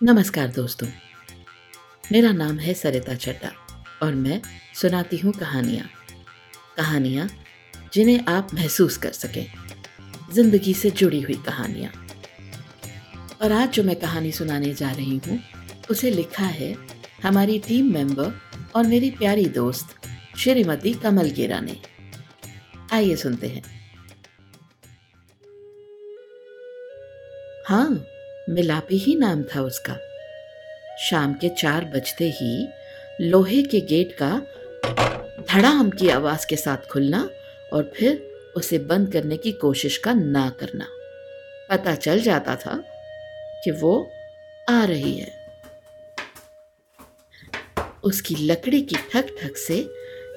नमस्कार दोस्तों, मेरा नाम है सरिता चड्डा और मैं सुनाती हूँ कहानियाँ। कहानियाँ जिन्हें आप महसूस कर सकें, ज़िंदगी से जुड़ी हुई कहानियाँ। और आज जो मैं कहानी सुनाने जा रही हूँ, उसे लिखा है हमारी टीम मेंबर और मेरी प्यारी दोस्त श्रीमती कमल गेरा ने। आइए सुनते हैं। हाँ मिलापी ही नाम था उसका। शाम के चार बजते ही लोहे के गेट का धड़ाम की आवाज़ के साथ खुलना और फिर उसे बंद करने की कोशिश का ना करना। पता चल जाता था कि वो आ रही है। उसकी लकड़ी की ठक ठक से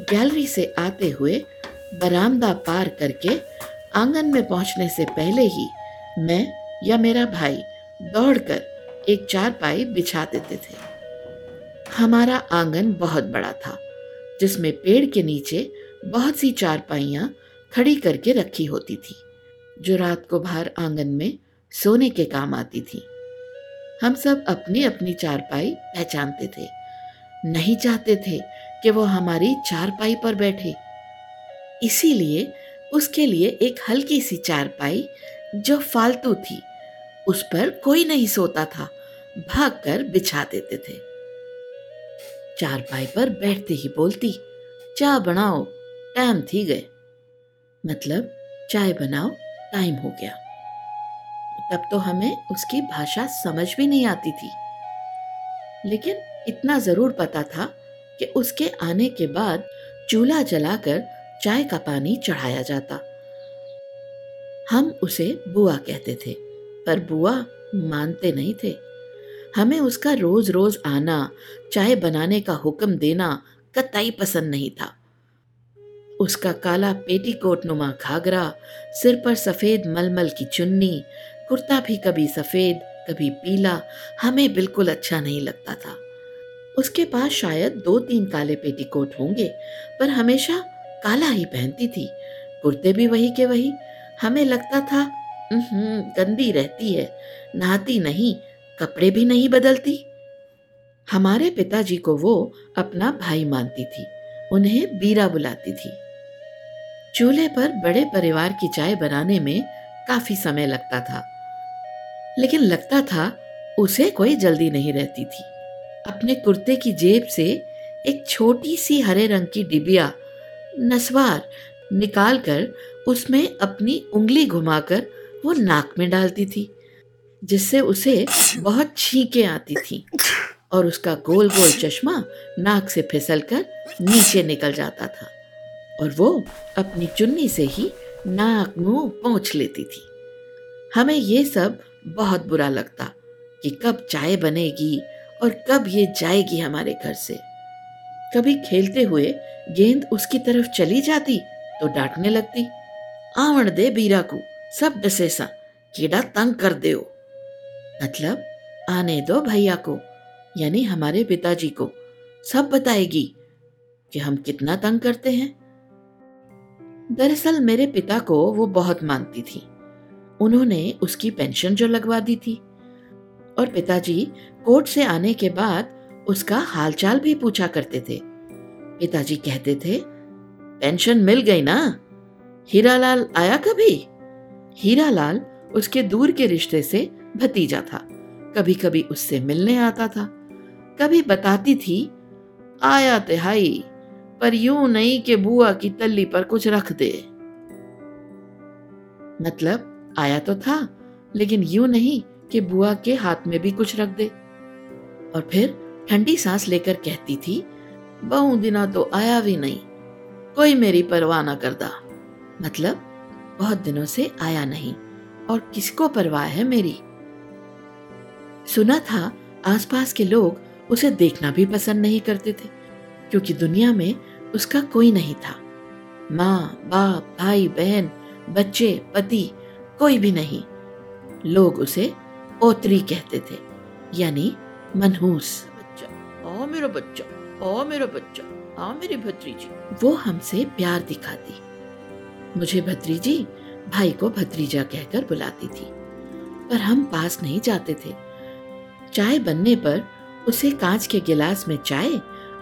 गैलरी से आते हुए बरामदा पार करके आँगन में पहुँचने से पहले ही मैं या मेरा भाई दौड़कर एक चारपाई बिछा देते थे। हमारा आँगन बहुत बड़ा था, जिसमें पेड़ के नीचे बहुत सी चारपाइयाँ खड़ी करके रखी होती थी, जो रात को बाहर आँगन में सोने के काम आती थी। हम सब अपनी अपनी चारपाई पहचानते थे। नहीं चाहते थे कि वो हमारी चारपाई पर बैठे। इसीलिए उसके लिए एक हल्की सी चारपाई जो फालतू थी उस पर कोई नहीं सोता था, भागकर बिछा देते थे। चारपाई पर बैठते ही बोलती चाय बनाओ, टाइम थी गए। मतलब चाय बनाओ, टाइम हो गया। तब तो हमें उसकी भाषा समझ भी नहीं आती थी। लेकिन इतना ज़रूर पता था कि उसके आने के बाद चूल्हा जलाकर चाय का पानी चढ़ाया जाता। हम उसे बुआ कहते थे। पर बुआ मानते नहीं थे। हमें उसका रोज रोज आना, चाय बनाने का हुक्म देना कतई पसंद नहीं था। उसका काला पेटीकोट नुमा घाघरा, सिर पर सफ़ेद मलमल की चुन्नी, कुर्ता भी कभी सफ़ेद, कभी पीला, हमें बिल्कुल अच्छा नहीं लगता था। उसके पास शायद दो तीन काले पेटीकोट होंगे, पर हमेशा काला ही पहनती थी। कुर्ते भी वही के वही। हमें लगता था गंदी रहती है। नहाती नहीं, कपड़े भी नहीं बदलती। हमारे पिताजी को वो अपना भाई मानती थी, उन्हें बीरा बुलाती थी। चूल्हे पर बड़े परिवार की चाय बनाने में काफ़ी समय लगता था। लेकिन लगता था उसे कोई जल्दी नहीं रहती थी। अपने कुर्ते की जेब से एक छोटी सी हरे रंग की डिबिया, नसवार, निकालकर उसमें अपनी उंगली घुमाकर वो नाक में डालती थी, जिससे उसे बहुत छींके आती थी और उसका गोल गोल चश्मा नाक से फिसलकर नीचे निकल जाता था और वो अपनी चुन्नी से ही नाक मुँह पहुँच लेती थी। हमें ये सब बहुत बुरा लगता कि कब चाय बनेगी और कब ये जाएगी हमारे घर से। कभी खेलते हुए गेंद उसकी तरफ़ चली जाती तो डांटने लगती आवण दे बीरा को सब डसे सा कीड़ा तंग कर दे मतलब आने दो भैया को, यानी हमारे पिताजी को। सब बताएगी कि हम कितना तंग करते हैं। दरअसल मेरे पिता को वो बहुत मानती थी। उन्होंने उसकी पेंशन जो लगवा दी थी। और पिताजी कोर्ट से आने के बाद उसका हालचाल भी पूछा करते थे। पिताजी कहते थे, पेंशन मिल गई ना? हीरालाल आया कभी? हीरालाल उसके दूर के रिश्ते से भतीजा था। कभी कभी उससे मिलने आता था। कभी बताती थी, आया तिहाई, पर यूँ नहीं कि बुआ की तल्ली पर कुछ रख दे। मतलब आया तो था, लेकिन यूँ नहीं कि बुआ के हाथ में भी कुछ रख दे। और फिर ठंडी सांस लेकर कहती थी, बहु दिना तो आया भी नहीं, कोई मेरी परवाह ना करदा मतलब बहुत दिनों से आया नहीं और किसको परवाह है मेरी? सुना था आसपास के लोग उसे देखना भी पसंद नहीं करते थे क्योंकि दुनिया में उसका कोई नहीं था। माँ बाप भाई बहन बच्चे पति कोई भी नहीं। लोग उसे ओतरी कहते थे यानी मनहूस बच्चा। ओ मेरा बच्चा ओ मेरा बच्चा आ मेरी भतीजी। वो हमसे प्यार दिखाती। मुझे भत्रीजी भाई को भत्रीजा कहकर बुलाती थी, पर हम पास नहीं जाते थे। चाय बनने पर उसे कांच के गिलास में चाय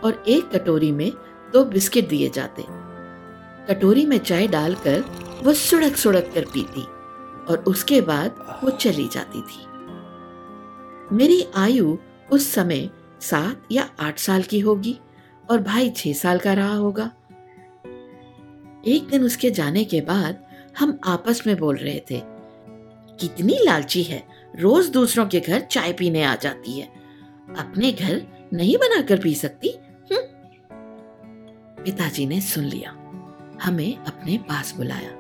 और एक कटोरी में दो बिस्किट दिए जाते। कटोरी में चाय डालकर वो सुड़क सुड़क कर पीती और उसके बाद वो चली जाती थी। मेरी आयु उस समय सात या आठ साल की होगी और भाई छह साल का रहा होगा। एक दिन उसके जाने के बाद हम आपस में बोल रहे थे, कितनी लालची है, रोज दूसरों के घर चाय पीने आ जाती है। अपने घर नहीं बनाकर पी सकती हम्म। पिताजी ने सुन लिया। हमें अपने पास बुलाया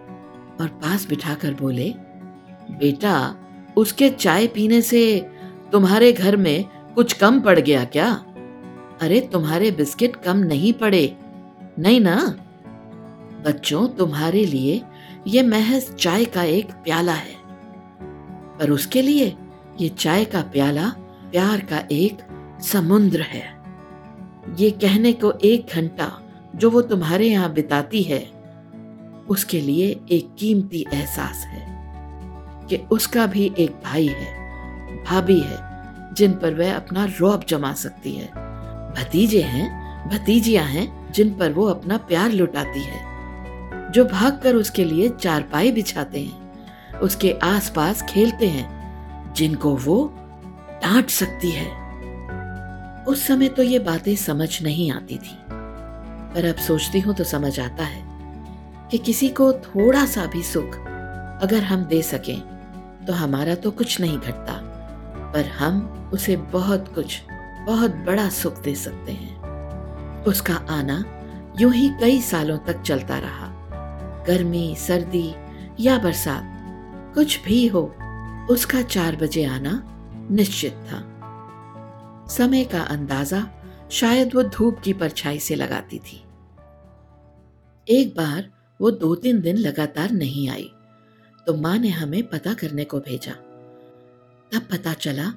और पास बिठाकर बोले, बेटा, उसके चाय पीने से तुम्हारे घर में कुछ कम पड़ गया क्या? अरे, तुम्हारे बिस्किट कम नहीं पड़े, नहीं ना? बच्चों, तुम्हारे लिए ये महज चाय का एक प्याला है। पर उसके लिए ये चाय का प्याला प्यार का एक समुद्र है। ये कहने को एक घंटा जो वो तुम्हारे यहाँ बिताती है, उसके लिए एक कीमती एहसास है कि उसका भी एक भाई है, भाभी है, जिन पर वह अपना रौब जमा सकती है। भतीजे हैं, भतीजियाँ हैं, जिन पर वो अपना प्यार लुटाती है। जो भागकर उसके लिए चारपाई बिछाते हैं। उसके आसपास खेलते हैं, जिनको वो डांट सकती है। उस समय तो ये बातें समझ नहीं आती थी, पर अब सोचती हूँ तो समझ आता है कि किसी को थोड़ा सा भी सुख अगर हम दे सकें तो हमारा तो कुछ नहीं घटता, पर हम उसे बहुत कुछ, बहुत बड़ा सुख दे सकते हैं। उसका आना यूँ ही कई सालों तक चलता रहा। गर्मी, सर्दी या बरसात, कुछ भी हो, उसका चार बजे आना निश्चित था। समय का अंदाज़ा शायद वो धूप की परछाई से लगाती थी। एक बार वो दो तीन दिन लगातार नहीं आई तो माँ ने हमें पता करने को भेजा। तब पता चला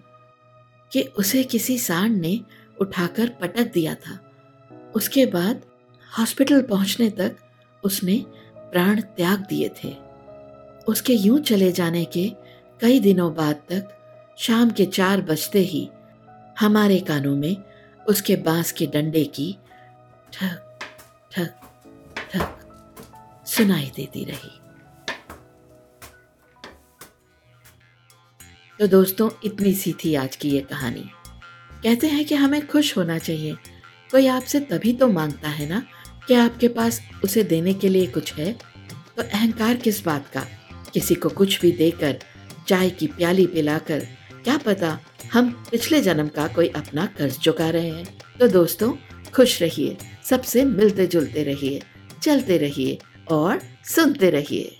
कि उसे किसी सांड ने उठाकर पटक दिया था। उसके बाद हॉस्पिटल पहुँचने तक उसने प्राण त्याग दिए थे। उसके यूँ चले जाने के कई दिनों बाद तक शाम के चार बजते ही हमारे कानों में उसके बाँस के डंडे की ठक ठक ठक सुनाई देती रही। तो दोस्तों, इतनी सी थी आज की ये कहानी। कहते हैं कि हमें खुश होना चाहिए। कोई आपसे तभी तो माँगता है ना कि आपके पास उसे देने के लिए कुछ है? तो अहंकार किस बात का? किसी को कुछ भी देकर, चाय की प्याली पिलाकर, क्या पता हम पिछले जन्म का कोई अपना कर्ज चुका रहे हैं? तो दोस्तों, खुश रहिए, सबसे मिलते जुलते रहिए, चलते रहिए और सुनते रहिए।